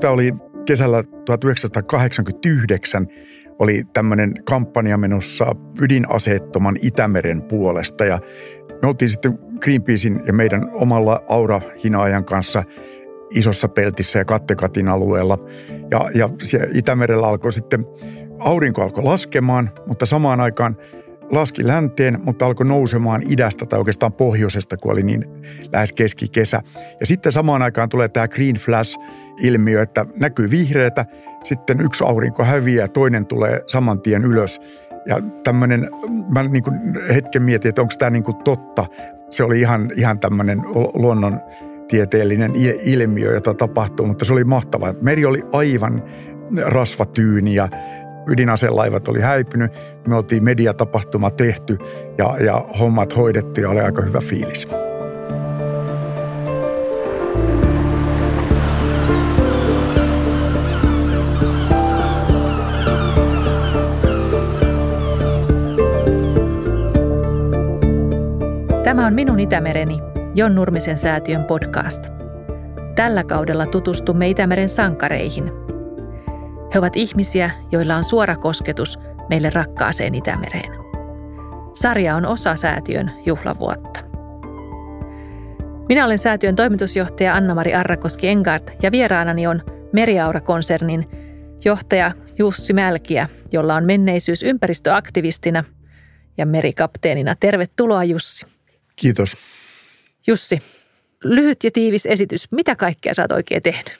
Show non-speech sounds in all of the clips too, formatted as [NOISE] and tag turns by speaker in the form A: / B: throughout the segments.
A: Tämä oli kesällä 1989 oli tämmöinen kampanja menossa ydinaseettoman Itämeren puolesta ja me oltiin sitten Greenpeacein ja meidän omalla Aura-hinaajan kanssa isossa peltissä ja Kattekatin alueella. Ja, ja Itämerellä alkoi sitten, aurinko alkoi laskemaan, mutta samaan aikaan laski länteen, mutta alkoi nousemaan idästä tai oikeastaan pohjoisesta, kun oli niin lähes keskikesä. Ja sitten samaan aikaan tulee tämä green flash-ilmiö, että näkyy vihreätä, sitten yksi aurinko häviää, toinen tulee saman tien ylös. Ja tämmöinen, mä niin kuin hetken mietin, että onko tämä niin kuin totta. Se oli ihan, ihan tämmöinen luonnon tieteellinen ilmiö, jota tapahtuu, mutta se oli mahtavaa. Meri oli aivan rasvatyyni ja ydinaselaivat oli häipynyt. Me oltiin mediatapahtuma tehty ja, ja hommat hoidettu ja oli aika hyvä fiilis.
B: Tämä on Minun Itämereni, Jon Nurmisen säätiön podcast. Tällä kaudella tutustumme Itämeren sankareihin. He ovat ihmisiä, joilla on suora kosketus meille rakkaaseen Itämereen. Sarja on osa säätiön juhlavuotta. Minä olen säätiön toimitusjohtaja Anna-Mari Arrakoski Engard ja vieraanani on Meriaura-konsernin johtaja Jussi Mälkiä, jolla on menneisyys ympäristöaktivistina ja merikapteenina. Tervetuloa Jussi.
A: Kiitos.
B: Jussi, lyhyt ja tiivis esitys. Mitä kaikkea sä oot oikein tehnyt?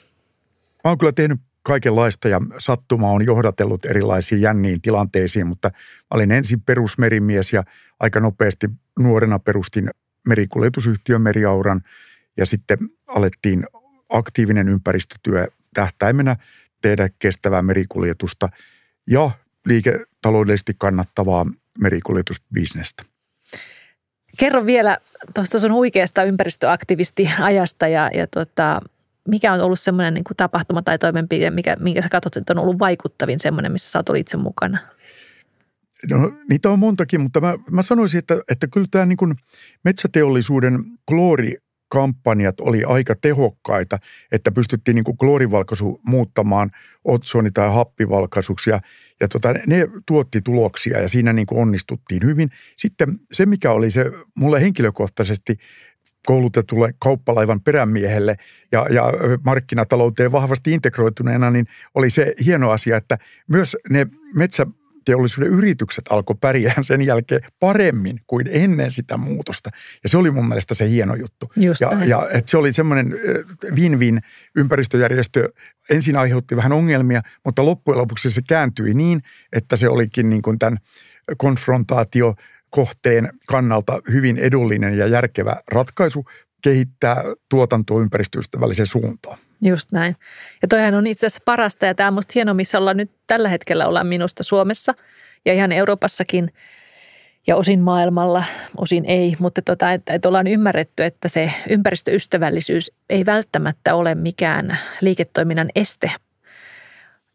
A: Mä oon kyllä tehnyt kaikenlaista ja sattuma on johdatellut erilaisiin jänniin tilanteisiin, mutta olin ensin perusmerimies ja aika nopeasti nuorena perustin merikuljetusyhtiön Meriauran ja sitten alettiin aktiivinen ympäristötyö tähtäimenä tehdä kestävää merikuljetusta ja liiketaloudellisesti kannattavaa merikuljetusbisnestä.
B: Kerro vielä tuosta sun huikeasta ympäristöaktivistiajasta ja, ja tota, mikä on ollut semmoinen niin tapahtuma tai toimenpide, mikä, minkä sä katsot, että on ollut vaikuttavin semmoinen, missä sä oot itse mukana?
A: No, niitä on montakin, mutta mä, mä sanoisin, että, että kyllä tämä niin metsäteollisuuden kloori kampanjat oli aika tehokkaita, että pystyttiin niin kuin kloorivalkaisu muuttamaan otsoni- tai happivalkaisuksi ja, ja tota, ne tuotti tuloksia ja siinä niin kuin onnistuttiin hyvin. Sitten se, mikä oli se mulle henkilökohtaisesti koulutetulle kauppalaivan perämiehelle ja, ja markkinatalouteen vahvasti integroituneena, niin oli se hieno asia, että myös ne metsä teollisuuden yritykset alkoi pärjää sen jälkeen paremmin kuin ennen sitä muutosta. Ja se oli mun mielestä se hieno juttu.
B: Just
A: ja, ja että se oli semmoinen win-win ympäristöjärjestö. Ensin aiheutti vähän ongelmia, mutta loppujen lopuksi se kääntyi niin, että se olikin niin kuin tämän konfrontaatio kohteen kannalta hyvin edullinen ja järkevä ratkaisu kehittää tuotantoa ympäristöystävälliseen suuntaan.
B: Just näin. Ja toihan on itse asiassa parasta ja tämä on musta hieno, missä ollaan nyt tällä hetkellä ollaan minusta Suomessa ja ihan Euroopassakin ja osin maailmalla, osin ei, mutta tota, että, että ollaan ymmärretty, että se ympäristöystävällisyys ei välttämättä ole mikään liiketoiminnan este.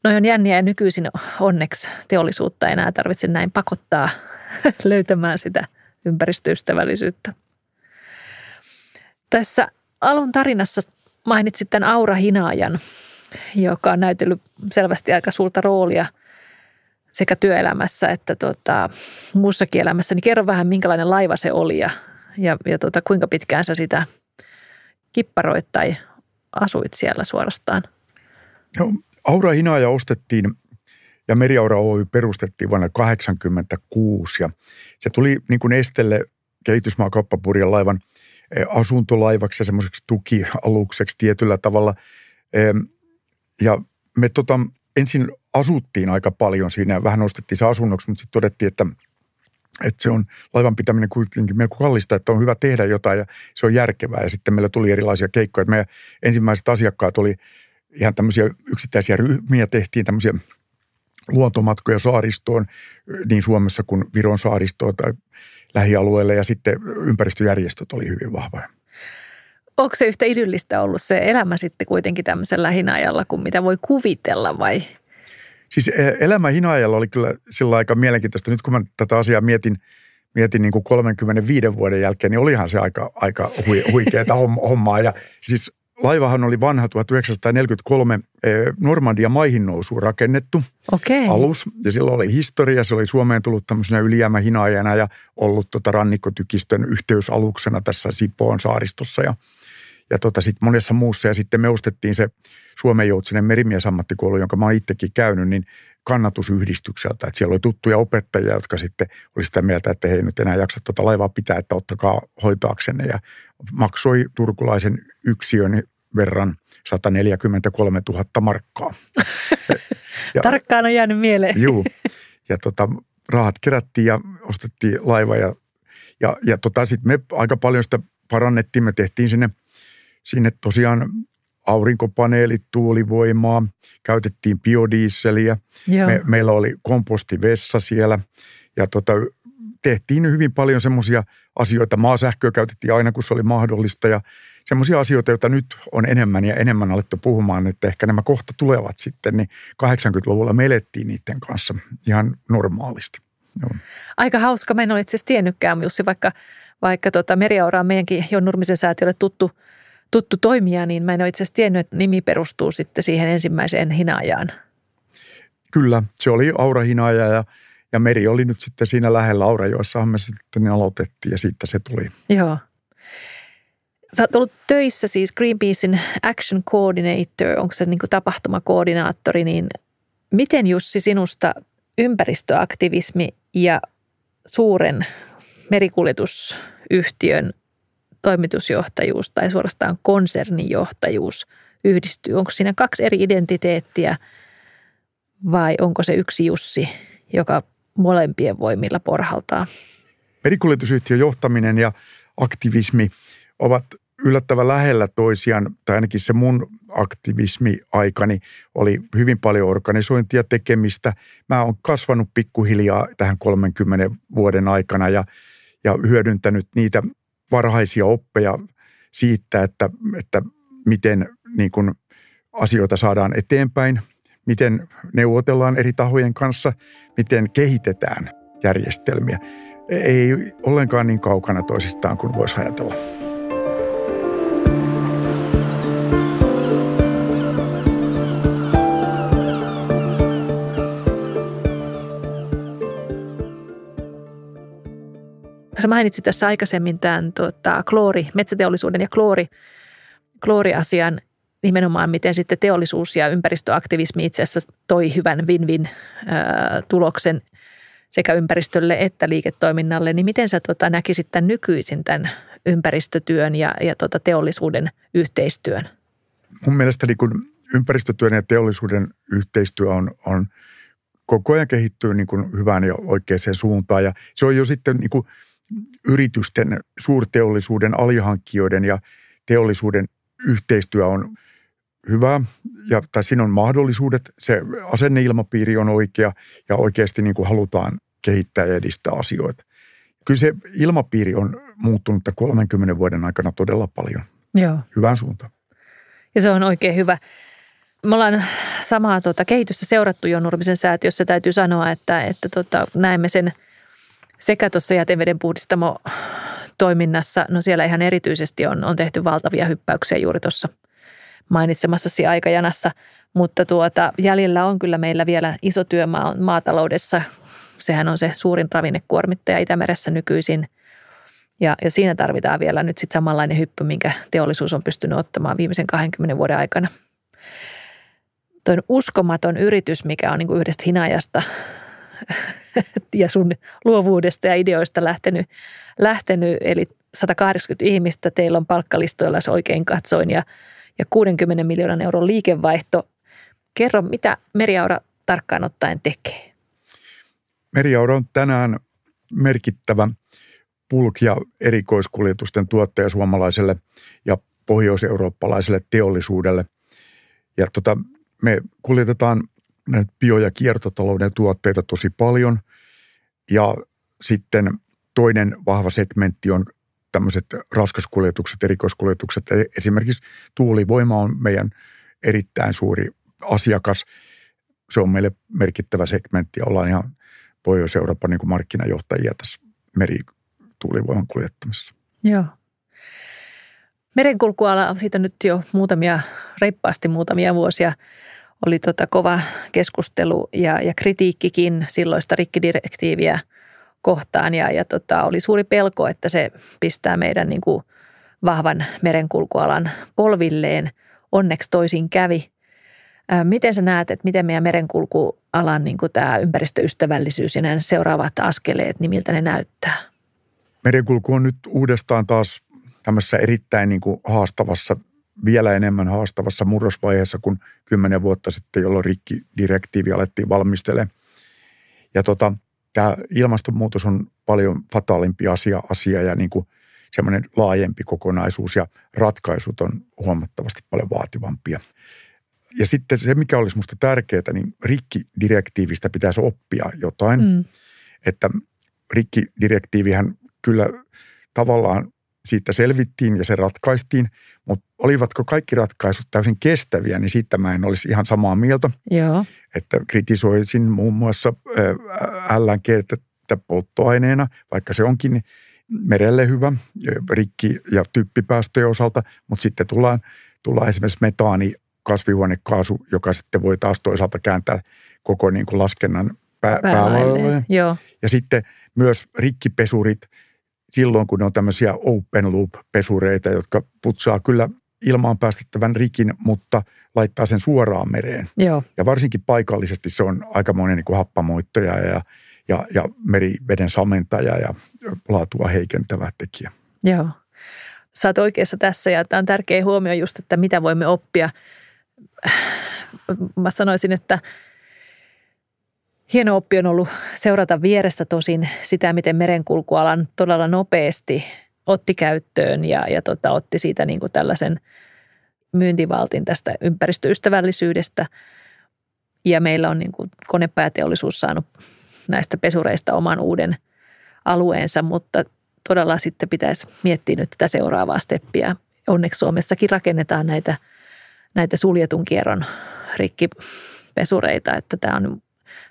B: Noin on jänniä ja nykyisin onneksi teollisuutta enää tarvitse näin pakottaa [LAUGHS] löytämään sitä ympäristöystävällisyyttä. Tässä alun tarinassa mainitsit tämän Aura Hinaajan, joka on näytellyt selvästi aika suurta roolia sekä työelämässä että tota, muussakin elämässä. Niin kerro vähän, minkälainen laiva se oli ja, ja, ja tota, kuinka pitkään sä sitä kipparoit tai asuit siellä suorastaan?
A: No, Aura Hinaaja ostettiin ja Meriaura Oy perustettiin vuonna 1986 ja se tuli niin kuin Estelle kehitysmaakauppapurjan laivan – Eh, asuntolaivaksi ja semmoiseksi tukialukseksi tietyllä tavalla. Ja me tota, ensin asuttiin aika paljon siinä ja vähän nostettiin se asunnoksi, mutta sitten todettiin, että, että se on laivan pitäminen kuitenkin melko kallista, että on hyvä tehdä jotain ja se on järkevää. Ja sitten meillä tuli erilaisia keikkoja. Meidän ensimmäiset asiakkaat oli ihan tämmöisiä yksittäisiä ryhmiä, tehtiin tämmöisiä luontomatkoja saaristoon niin Suomessa kuin Viron saaristoon tai lähialueelle ja sitten ympäristöjärjestöt oli hyvin vahvoja.
B: Onko se yhtä idyllistä ollut se elämä sitten kuitenkin tämmöisellä hinajalla kuin mitä voi kuvitella vai?
A: Siis e, elämä hinajalla oli kyllä sillä aika mielenkiintoista. Nyt kun mä tätä asiaa mietin mietin niin kuin 35 vuoden jälkeen, niin olihan se aika, aika huikeaa hommaa. Ja siis laivahan oli vanha 1943 eh, Normandia maihin nousuun rakennettu
B: okay.
A: alus. Ja silloin oli historia, se oli Suomeen tullut tämmöisenä ylijäämähinaajana ja ollut tota rannikkotykistön yhteysaluksena tässä Sipoon saaristossa. Ja, ja tota sitten monessa muussa. Ja sitten me ostettiin se Suomen joutsinen merimiesammattikoulu, jonka mä oon itsekin käynyt, niin kannatusyhdistykseltä. Että siellä oli tuttuja opettajia, jotka sitten oli sitä mieltä, että he ei nyt enää jaksa tuota laivaa pitää, että ottakaa hoitaaksenne. Ja maksoi turkulaisen yksiön verran 143 000 markkaa.
B: ja, [LAUGHS] Tarkkaan on jäänyt mieleen.
A: Juu. Ja tota, rahat kerättiin ja ostettiin laiva ja, ja, ja tota, sitten me aika paljon sitä parannettiin. Me tehtiin sinne, sinne tosiaan aurinkopaneelit, tuulivoimaa, käytettiin biodieseliä. Me, meillä oli kompostivessa siellä ja tota, tehtiin hyvin paljon semmoisia asioita. Maasähköä käytettiin aina, kun se oli mahdollista ja semmoisia asioita, joita nyt on enemmän ja enemmän alettu puhumaan, että ehkä nämä kohta tulevat sitten, niin 80-luvulla me elettiin niiden kanssa ihan normaalisti. Joo.
B: Aika hauska. Mä en ole itse asiassa tiennytkään, Jussi, vaikka, vaikka tota Meriaura on meidänkin Jon Nurmisen säätiölle tuttu, tuttu toimija, niin mä en ole itse asiassa tiennyt, että nimi perustuu sitten siihen ensimmäiseen hinaajaan.
A: Kyllä, se oli Aura Hinaaja ja, ja Meri oli nyt sitten siinä lähellä joissa me sitten aloitettiin ja siitä se tuli.
B: Joo. Sä oot ollut töissä siis Greenpeacein Action Coordinator, onko se niin kuin tapahtumakoordinaattori, niin miten Jussi sinusta ympäristöaktivismi ja suuren merikuljetusyhtiön toimitusjohtajuus tai suorastaan konsernijohtajuus yhdistyy? Onko siinä kaksi eri identiteettiä vai onko se yksi Jussi, joka molempien voimilla porhaltaa?
A: Merikuljetusyhtiön johtaminen ja aktivismi ovat yllättävän lähellä toisiaan, tai ainakin se mun aktivismi-aikani oli hyvin paljon organisointia tekemistä. Mä oon kasvanut pikkuhiljaa tähän 30 vuoden aikana ja, ja hyödyntänyt niitä varhaisia oppeja siitä, että, että miten niin kun asioita saadaan eteenpäin, miten neuvotellaan eri tahojen kanssa, miten kehitetään järjestelmiä. Ei ollenkaan niin kaukana toisistaan kuin voisi ajatella.
B: Sä mainitsit tässä aikaisemmin tämän tuota, kloori, metsäteollisuuden ja kloori, klooriasian nimenomaan, miten sitten teollisuus ja ympäristöaktivismi itse asiassa toi hyvän win-win tuloksen sekä ympäristölle että liiketoiminnalle, niin miten sä tuota, näkisit tämän nykyisin tämän ympäristötyön ja, ja tuota, teollisuuden yhteistyön?
A: Mun mielestä niin kun ympäristötyön ja teollisuuden yhteistyö on, on koko ajan kehittyy niin hyvään ja oikeaan suuntaan. Ja se on jo sitten niin kuin yritysten, suurteollisuuden, alihankkijoiden ja teollisuuden yhteistyö on hyvä ja tai siinä on mahdollisuudet. Se asenneilmapiiri on oikea ja oikeasti niin kuin halutaan kehittää ja edistää asioita. Kyllä se ilmapiiri on muuttunut 30 vuoden aikana todella paljon.
B: Joo.
A: Hyvään suuntaan.
B: Ja se on oikein hyvä. Me ollaan samaa tuota, kehitystä seurattu jo Nurmisen säätiössä. Täytyy sanoa, että, että tuota, näemme sen – sekä tuossa jäteveden puhdistamo toiminnassa, no siellä ihan erityisesti on, on tehty valtavia hyppäyksiä juuri tuossa mainitsemassasi aikajanassa, mutta tuota, jäljellä on kyllä meillä vielä iso työmaa maataloudessa. Sehän on se suurin ravinnekuormittaja Itämeressä nykyisin. Ja, ja siinä tarvitaan vielä nyt sitten samanlainen hyppy, minkä teollisuus on pystynyt ottamaan viimeisen 20 vuoden aikana. Tuo uskomaton yritys, mikä on niin kuin yhdestä hinajasta ja sun luovuudesta ja ideoista lähtenyt, lähtenyt eli 180 ihmistä teillä on palkkalistoilla, jos oikein katsoin, ja, ja 60 miljoonan euron liikevaihto. Kerro, mitä Meriaura tarkkaan ottaen tekee?
A: Meriaura on tänään merkittävä pulk- ja erikoiskuljetusten tuottaja suomalaiselle ja pohjoiseurooppalaiselle teollisuudelle. Ja tota, me kuljetetaan näitä bio- ja kiertotalouden tuotteita tosi paljon. Ja sitten toinen vahva segmentti on tämmöiset raskaskuljetukset, erikoiskuljetukset. Esimerkiksi tuulivoima on meidän erittäin suuri asiakas. Se on meille merkittävä segmentti ollaan ihan Pohjois-Euroopan niin markkinajohtajia tässä merituulivoiman kuljettamisessa.
B: Joo. Merenkulkuala, siitä nyt jo muutamia, reippaasti muutamia vuosia, oli tota kova keskustelu ja, ja kritiikkikin silloista rikkidirektiiviä kohtaan. Ja, ja tota, oli suuri pelko, että se pistää meidän niin kuin vahvan merenkulkualan polvilleen. Onneksi toisin kävi. Miten sä näet, että miten meidän merenkulkualan niin kuin tämä ympäristöystävällisyys ja nämä seuraavat askeleet, niin miltä ne näyttää?
A: Merenkulku on nyt uudestaan taas tämmöisessä erittäin niin kuin haastavassa, vielä enemmän haastavassa murrosvaiheessa kuin kymmenen vuotta sitten, jolloin rikkidirektiivi alettiin valmistelemaan. Ja tota, tämä ilmastonmuutos on paljon fataalimpi asia, asia ja niin kuin semmoinen laajempi kokonaisuus ja ratkaisut on huomattavasti paljon vaativampia. Ja sitten se, mikä olisi minusta tärkeää, niin rikkidirektiivistä pitäisi oppia jotain. Mm. Että rikkidirektiivihän kyllä tavallaan siitä selvittiin ja se ratkaistiin, mutta olivatko kaikki ratkaisut täysin kestäviä, niin siitä mä en olisi ihan samaa mieltä.
B: Joo.
A: Että kritisoisin muun muassa LNG polttoaineena, vaikka se onkin merelle hyvä rikki- ja typpipäästöjen osalta, mutta sitten tullaan, tullaan esimerkiksi metaani kasvihuonekaasu, joka sitten voi taas toisaalta kääntää koko niin kuin laskennan pää- päälailleen. Ja sitten myös rikkipesurit – silloin, kun ne on tämmöisiä open loop-pesureita, jotka putsaa kyllä ilmaan päästettävän rikin, mutta laittaa sen suoraan mereen.
B: Joo.
A: Ja varsinkin paikallisesti se on aikamoinen niin kuin happamoittaja ja, ja, ja meriveden samentaja ja laatua heikentävä tekijä.
B: Joo. Sä oot oikeassa tässä ja tämä on tärkeä huomio just, että mitä voimme oppia. Mä sanoisin, että Hieno oppi on ollut seurata vierestä tosin sitä, miten merenkulkualan todella nopeasti otti käyttöön ja, ja tota, otti siitä niin kuin tällaisen myyntivaltin tästä ympäristöystävällisyydestä. Ja meillä on niin kuin konepääteollisuus saanut näistä pesureista oman uuden alueensa, mutta todella sitten pitäisi miettiä nyt tätä seuraavaa steppiä. Onneksi Suomessakin rakennetaan näitä, näitä suljetun kierron rikkipesureita, että tämä on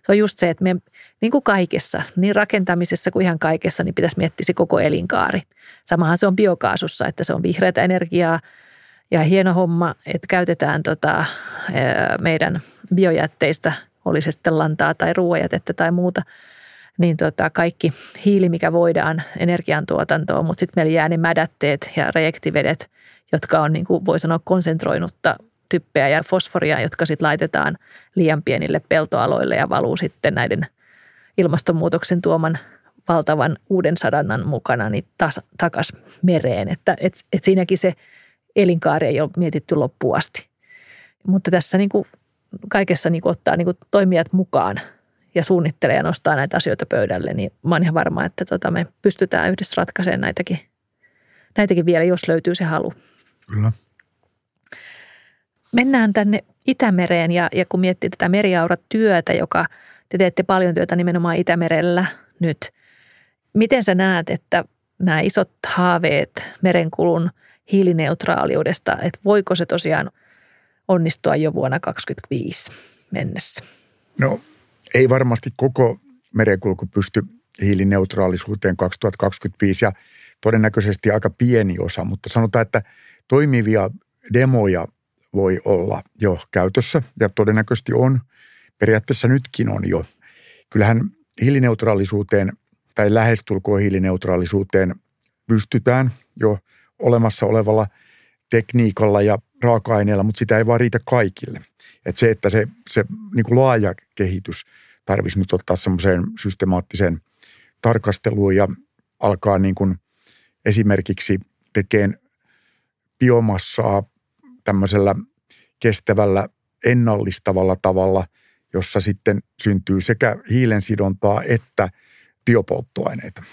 B: se on just se, että me niin kuin kaikessa, niin rakentamisessa kuin ihan kaikessa, niin pitäisi miettiä se koko elinkaari. Samahan se on biokaasussa, että se on vihreätä energiaa ja hieno homma, että käytetään tota, meidän biojätteistä, oli se sitten lantaa tai ruoajätettä tai muuta, niin tota, kaikki hiili, mikä voidaan energiantuotantoon, mutta sitten meillä jää ne mädätteet ja reaktivedet, jotka on, niin kuin voi sanoa, konsentroinutta typpeä ja fosforia, jotka sitten laitetaan liian pienille peltoaloille ja valuu sitten näiden ilmastonmuutoksen tuoman valtavan uuden sadannan mukana niin taas, takas mereen. Että et, et siinäkin se elinkaari ei ole mietitty loppuun asti. Mutta tässä niin kuin kaikessa niin kuin ottaa niin kuin toimijat mukaan ja suunnittelee ja nostaa näitä asioita pöydälle, niin mä oon ihan varma, että tota me pystytään yhdessä ratkaisemaan näitäkin, näitäkin vielä, jos löytyy se halu.
A: Kyllä.
B: Mennään tänne Itämereen ja, ja kun miettii tätä meriauratyötä, joka te teette paljon työtä nimenomaan Itämerellä nyt. Miten sä näet, että nämä isot haaveet merenkulun hiilineutraaliudesta, että voiko se tosiaan onnistua jo vuonna 2025 mennessä?
A: No ei varmasti koko merenkulku pysty hiilineutraalisuuteen 2025 ja todennäköisesti aika pieni osa, mutta sanotaan, että toimivia demoja voi olla jo käytössä ja todennäköisesti on. Periaatteessa nytkin on jo. Kyllähän hiilineutraalisuuteen tai lähestulkoon hiilineutraalisuuteen pystytään jo olemassa olevalla tekniikalla ja raaka-aineella, mutta sitä ei vaan riitä kaikille. Et se, että se, se niin kuin laaja kehitys tarvitsisi nyt ottaa semmoiseen systemaattiseen tarkasteluun ja alkaa niin kuin esimerkiksi tekemään biomassaa tämmöisellä kestävällä ennallistavalla tavalla, jossa sitten syntyy sekä hiilensidontaa että biopolttoaineita.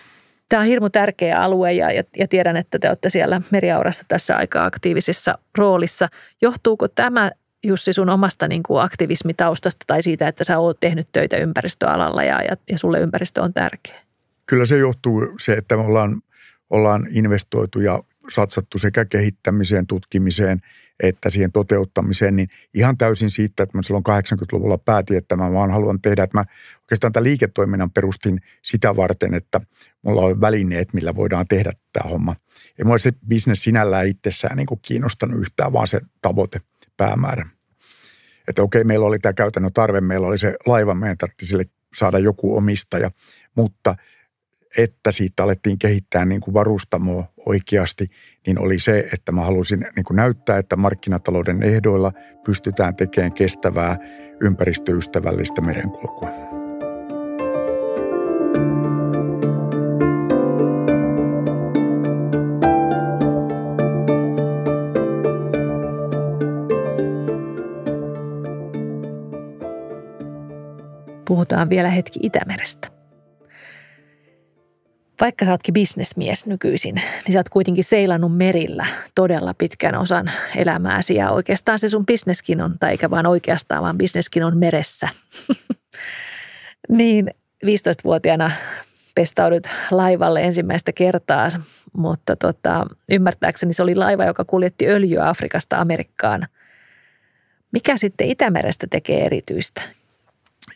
B: Tämä on hirmu tärkeä alue ja, ja, ja tiedän, että te olette siellä meriaurassa tässä aika aktiivisessa roolissa. Johtuuko tämä Jussi sun omasta niin kuin aktivismitaustasta tai siitä, että sä oot tehnyt töitä ympäristöalalla ja, ja, ja sulle ympäristö on tärkeä?
A: Kyllä se johtuu se, että me ollaan, ollaan investoitu ja satsattu sekä kehittämiseen, tutkimiseen että siihen toteuttamiseen, niin ihan täysin siitä, että mä silloin 80-luvulla päätin, että mä vaan haluan tehdä, että mä oikeastaan tämän liiketoiminnan perustin sitä varten, että mulla on välineet, millä voidaan tehdä tämä homma. Ei mulla se bisnes sinällään itsessään niin kuin kiinnostanut yhtään, vaan se tavoite, päämäärä. Että okei, meillä oli tämä käytännön tarve, meillä oli se laiva, meidän tarvitsi sille saada joku omistaja, mutta että siitä alettiin kehittää niin kuin varustamoa oikeasti, niin oli se, että mä halusin niin kuin näyttää, että markkinatalouden ehdoilla pystytään tekemään kestävää, ympäristöystävällistä merenkulkua.
B: Puhutaan vielä hetki Itämerestä vaikka sä ootkin bisnesmies nykyisin, niin sä oot kuitenkin seilannut merillä todella pitkän osan elämääsi ja oikeastaan se sun bisneskin on, tai eikä vaan oikeastaan, vaan bisneskin on meressä. [LAUGHS] niin 15-vuotiaana pestaudut laivalle ensimmäistä kertaa, mutta tota, ymmärtääkseni se oli laiva, joka kuljetti öljyä Afrikasta Amerikkaan. Mikä sitten Itämerestä tekee erityistä?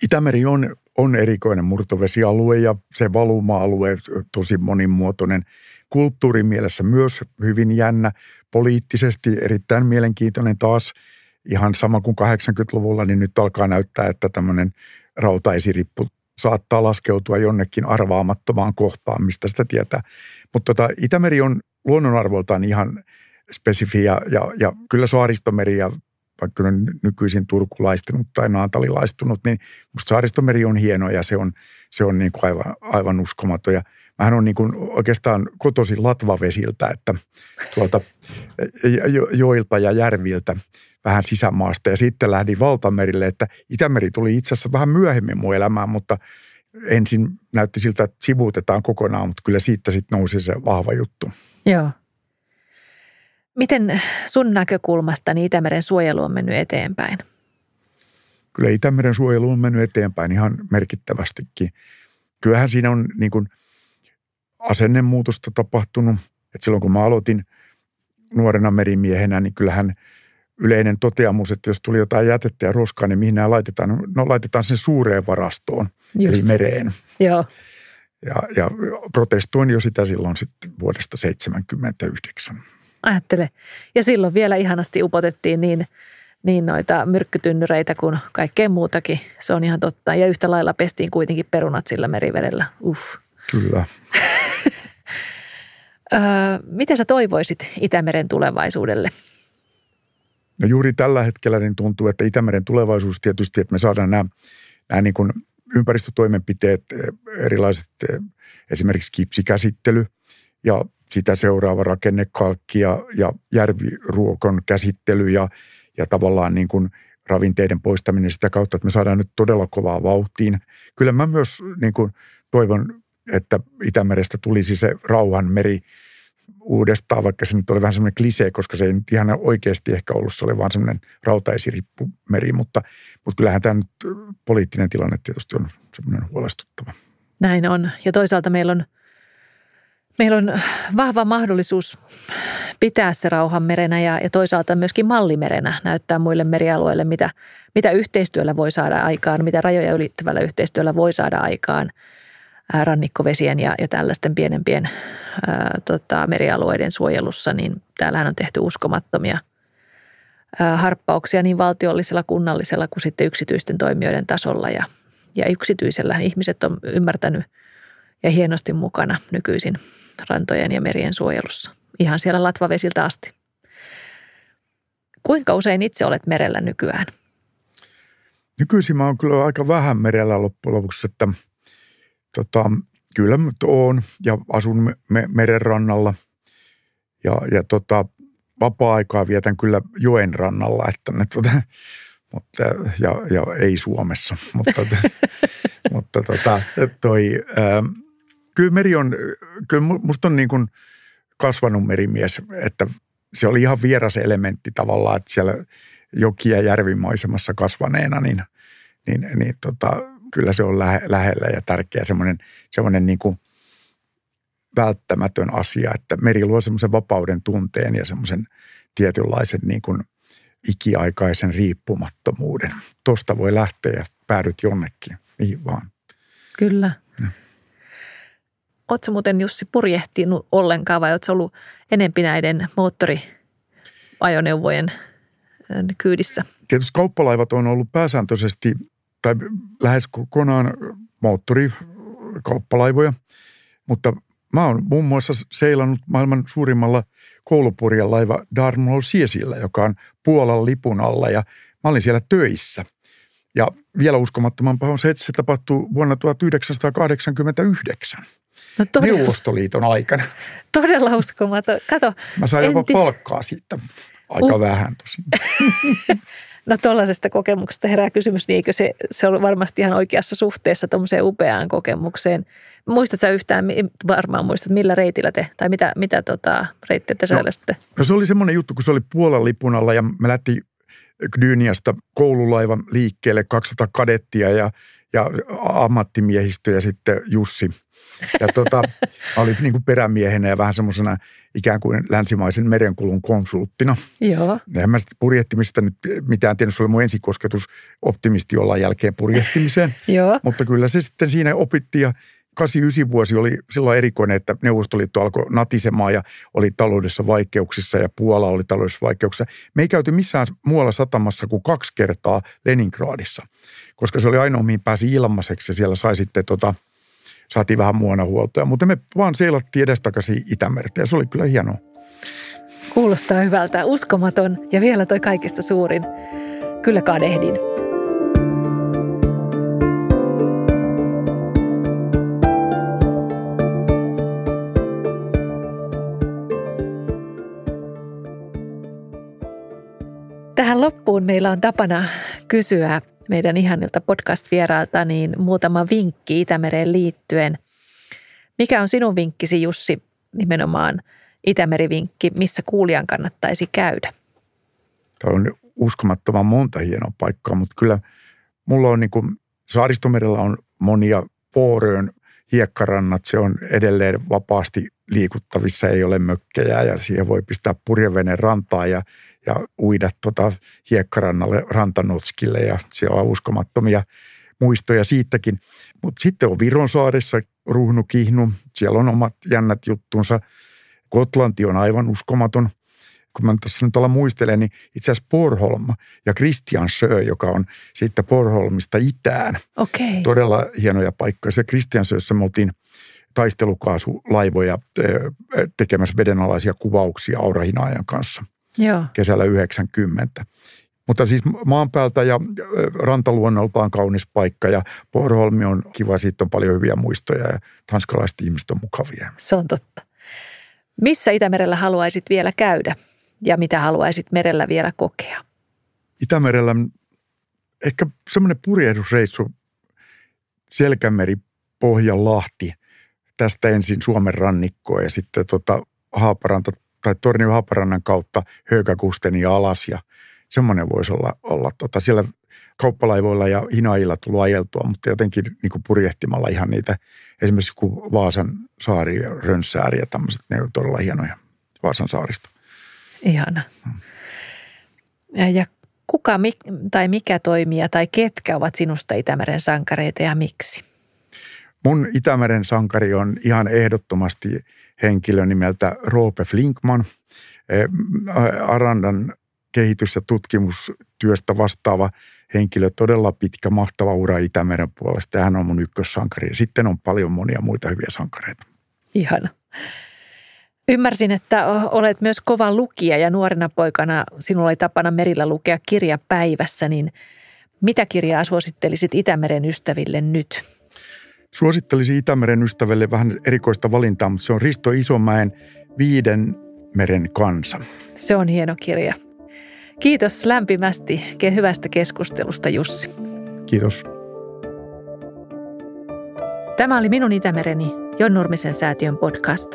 A: Itämeri on on erikoinen murtovesialue ja se valuma-alue tosi monimuotoinen. Kulttuurimielessä myös hyvin jännä, poliittisesti erittäin mielenkiintoinen taas ihan sama kuin 80-luvulla, niin nyt alkaa näyttää, että tämmöinen rautaisirippu saattaa laskeutua jonnekin arvaamattomaan kohtaan, mistä sitä tietää. Mutta tota, Itämeri on luonnonarvoltaan ihan spesifi ja, ja, ja kyllä Saaristomeri ja vaikka on nykyisin turkulaistunut tai naantalilaistunut, niin musta Saaristomeri on hieno ja se on, se on niin kuin aivan, aivan uskomaton. Ja mähän on niin kuin oikeastaan kotoisin latvavesiltä, että tuolta [LAUGHS] jo, joilta ja järviltä vähän sisämaasta. Ja sitten lähdin valtamerille, että Itämeri tuli itse asiassa vähän myöhemmin mun elämään, mutta ensin näytti siltä, että sivuutetaan kokonaan, mutta kyllä siitä sitten nousi se vahva juttu.
B: Joo. Miten sun näkökulmasta niin Itämeren suojelu on mennyt eteenpäin?
A: Kyllä Itämeren suojelu on mennyt eteenpäin ihan merkittävästikin. Kyllähän siinä on niin kuin asennemuutosta tapahtunut. Et silloin kun mä aloitin nuorena merimiehenä, niin kyllähän yleinen toteamus, että jos tuli jotain jätettä ja roskaa, niin mihin nämä laitetaan? No laitetaan sen suureen varastoon, Just. eli mereen.
B: Joo.
A: Ja, ja protestoin jo sitä silloin sitten vuodesta 1979.
B: Ajattele. Ja silloin vielä ihanasti upotettiin niin, niin noita myrkkytynnyreitä kuin kaikkea muutakin. Se on ihan totta. Ja yhtä lailla pestiin kuitenkin perunat sillä merivedellä. Uff.
A: Kyllä. [LAUGHS]
B: öö, miten sä toivoisit Itämeren tulevaisuudelle?
A: No juuri tällä hetkellä niin tuntuu, että Itämeren tulevaisuus tietysti, että me saadaan nämä, nämä niin kuin ympäristötoimenpiteet, erilaiset esimerkiksi kipsikäsittely ja sitä seuraava rakennekalkki ja, ja järviruokon käsittely ja, ja tavallaan niin kuin ravinteiden poistaminen sitä kautta, että me saadaan nyt todella kovaa vauhtiin. Kyllä mä myös niin kuin toivon, että Itämerestä tulisi se rauhanmeri uudestaan, vaikka se nyt oli vähän semmoinen klisee, koska se ei nyt ihan oikeasti ehkä ollut, se oli vaan semmoinen rautaisirippumeri, mutta, mutta kyllähän tämä nyt poliittinen tilanne tietysti on semmoinen huolestuttava.
B: Näin on. Ja toisaalta meillä on – meillä on vahva mahdollisuus pitää se rauhanmerenä ja, ja toisaalta myöskin mallimerenä näyttää muille merialueille, mitä, mitä yhteistyöllä voi saada aikaan, mitä rajoja ylittävällä yhteistyöllä voi saada aikaan rannikkovesien ja, ja tällaisten pienempien ää, tota, merialueiden suojelussa, niin täällähän on tehty uskomattomia ää, harppauksia niin valtiollisella, kunnallisella kuin sitten yksityisten toimijoiden tasolla. Ja, ja yksityisellä. Ihmiset on ymmärtänyt ja hienosti mukana nykyisin rantojen ja merien suojelussa, ihan siellä latvavesiltä asti. Kuinka usein itse olet merellä nykyään?
A: Nykyisin mä oon kyllä aika vähän merellä loppujen lopuksi, että tota, kyllä mä oon ja asun me, meren rannalla ja, ja tota, vapaa-aikaa vietän kyllä joen rannalla, että ne, tota, mutta, ja, ja ei Suomessa, mutta, [LAUGHS] mutta tota, toi, ää, kyllä meri on, kyllä musta on niin kuin kasvanut merimies, että se oli ihan vieras elementti tavallaan, että siellä joki- ja järvimaisemassa kasvaneena, niin, niin, niin tota, kyllä se on lähe, lähellä ja tärkeä semmoinen, semmoinen niin kuin välttämätön asia, että meri luo semmoisen vapauden tunteen ja semmoisen tietynlaisen niin kuin ikiaikaisen riippumattomuuden. Tosta voi lähteä ja päädyt jonnekin, mihin vaan.
B: Kyllä. Oletko muuten Jussi purjehtinut ollenkaan vai oletko ollut enempi näiden moottoriajoneuvojen kyydissä?
A: Tietysti kauppalaivat on ollut pääsääntöisesti tai lähes kokonaan moottorikauppalaivoja, mutta mä oon muun muassa seilannut maailman suurimmalla koulupurjan laiva Darmol Siesillä, joka on Puolan lipun alla ja mä olin siellä töissä. Ja vielä uskomattomampaa on se, että se tapahtuu vuonna 1989. No todella, Neuvostoliiton aikana.
B: Todella uskomaton. Kato.
A: Mä sain jopa enti... palkkaa siitä. Aika uh. vähän tosin. [LAUGHS]
B: no tuollaisesta kokemuksesta herää kysymys, niin eikö se, se ole varmasti ihan oikeassa suhteessa tuommoiseen upeaan kokemukseen. Muistatko sä yhtään, varmaan muistat, millä reitillä te, tai mitä, mitä tota, reittiä te no,
A: no, se oli semmoinen juttu, kun se oli Puolan lipun alla ja me lähti Gdyniasta koululaivan liikkeelle 200 kadettia ja, ja ammattimiehistö ja sitten Jussi. Ja tota, [LAUGHS] oli niin kuin perämiehenä ja vähän semmoisena ikään kuin länsimaisen merenkulun konsulttina.
B: Joo.
A: Ja mä sitten purjehtimista nyt mitään tiennyt, se oli mun ensikosketus optimisti olla jälkeen purjehtimiseen. [LAUGHS]
B: Joo.
A: Mutta kyllä se sitten siinä opitti ja 89 vuosi oli silloin erikoinen, että Neuvostoliitto alkoi natisemaan ja oli taloudessa vaikeuksissa ja Puola oli taloudessa vaikeuksissa. Me ei käyty missään muualla satamassa kuin kaksi kertaa Leningradissa, koska se oli ainoa, mihin pääsi ilmaiseksi ja siellä sai sitten tota, saatiin vähän muonahuoltoja. Mutta me vaan seilattiin edestakaisin Itämertä ja se oli kyllä hienoa.
B: Kuulostaa hyvältä, uskomaton ja vielä toi kaikista suurin. Kyllä kadehdin. Loppuun meillä on tapana kysyä meidän ihanilta podcast-vierailta niin muutama vinkki Itämereen liittyen. Mikä on sinun vinkkisi Jussi nimenomaan Itämerivinkki, missä kuulijan kannattaisi käydä?
A: Tämä on uskomattoman monta hienoa paikkaa, mutta kyllä mulla on niin kuin, Saaristomerellä on monia Pooröön hiekkarannat, se on edelleen vapaasti liikuttavissa, ei ole mökkejä ja siihen voi pistää purjeveneen rantaa ja ja uida tota hiekkarannalle rantanotskille ja siellä on uskomattomia muistoja siitäkin. Mutta sitten on Viron saaressa Ruhnu Kihnu, siellä on omat jännät juttunsa. Gotlanti on aivan uskomaton. Kun mä tässä nyt olla muistelen, niin itse asiassa Porholm ja Christian Sjö, joka on sitten Porholmista itään.
B: Okay.
A: Todella hienoja paikkoja. Se Christian Sjössä me oltiin taistelukaasulaivoja tekemässä vedenalaisia kuvauksia Aurahinaajan kanssa –
B: Joo.
A: kesällä 90. Mutta siis maan päältä ja rantaluonnoltaan kaunis paikka ja Porholmi on kiva, siitä on paljon hyviä muistoja ja tanskalaiset ihmiset on mukavia.
B: Se on totta. Missä Itämerellä haluaisit vielä käydä ja mitä haluaisit merellä vielä kokea?
A: Itämerellä ehkä semmoinen purjehdusreissu Selkämeri, Pohjanlahti, tästä ensin Suomen rannikkoa ja sitten tota Haaparanta tai Tornion Haaparannan kautta Högakusteni alas ja semmoinen voisi olla, olla tota, siellä kauppalaivoilla ja hinailla tullut ajeltua, mutta jotenkin niin kuin purjehtimalla ihan niitä, esimerkiksi kun Vaasan saari ja Rönssääri ja tämmöiset, ne on todella hienoja Vaasan saarista.
B: Ihana. Hmm. Ja, ja kuka tai mikä toimija tai ketkä ovat sinusta Itämeren sankareita ja miksi?
A: Mun Itämeren sankari on ihan ehdottomasti henkilö nimeltä Roope Flinkman, eh, Arandan kehitys- ja tutkimustyöstä vastaava henkilö, todella pitkä, mahtava ura Itämeren puolesta. hän on mun ykkössankari. Ja sitten on paljon monia muita hyviä sankareita.
B: Ihana. Ymmärsin, että olet myös kova lukija ja nuorena poikana sinulla oli tapana merillä lukea kirja päivässä, niin mitä kirjaa suosittelisit Itämeren ystäville nyt?
A: Suosittelisin Itämeren ystävälle vähän erikoista valintaa, mutta se on Risto Isomäen Viiden meren kansa.
B: Se on hieno kirja. Kiitos lämpimästi hyvästä keskustelusta Jussi.
A: Kiitos.
B: Tämä oli minun Itämereni, Jon Nurmisen säätiön podcast.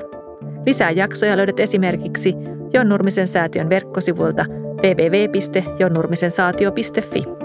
B: Lisää jaksoja löydät esimerkiksi Jon Nurmisen säätiön verkkosivuilta www.jonnurmisensaatio.fi.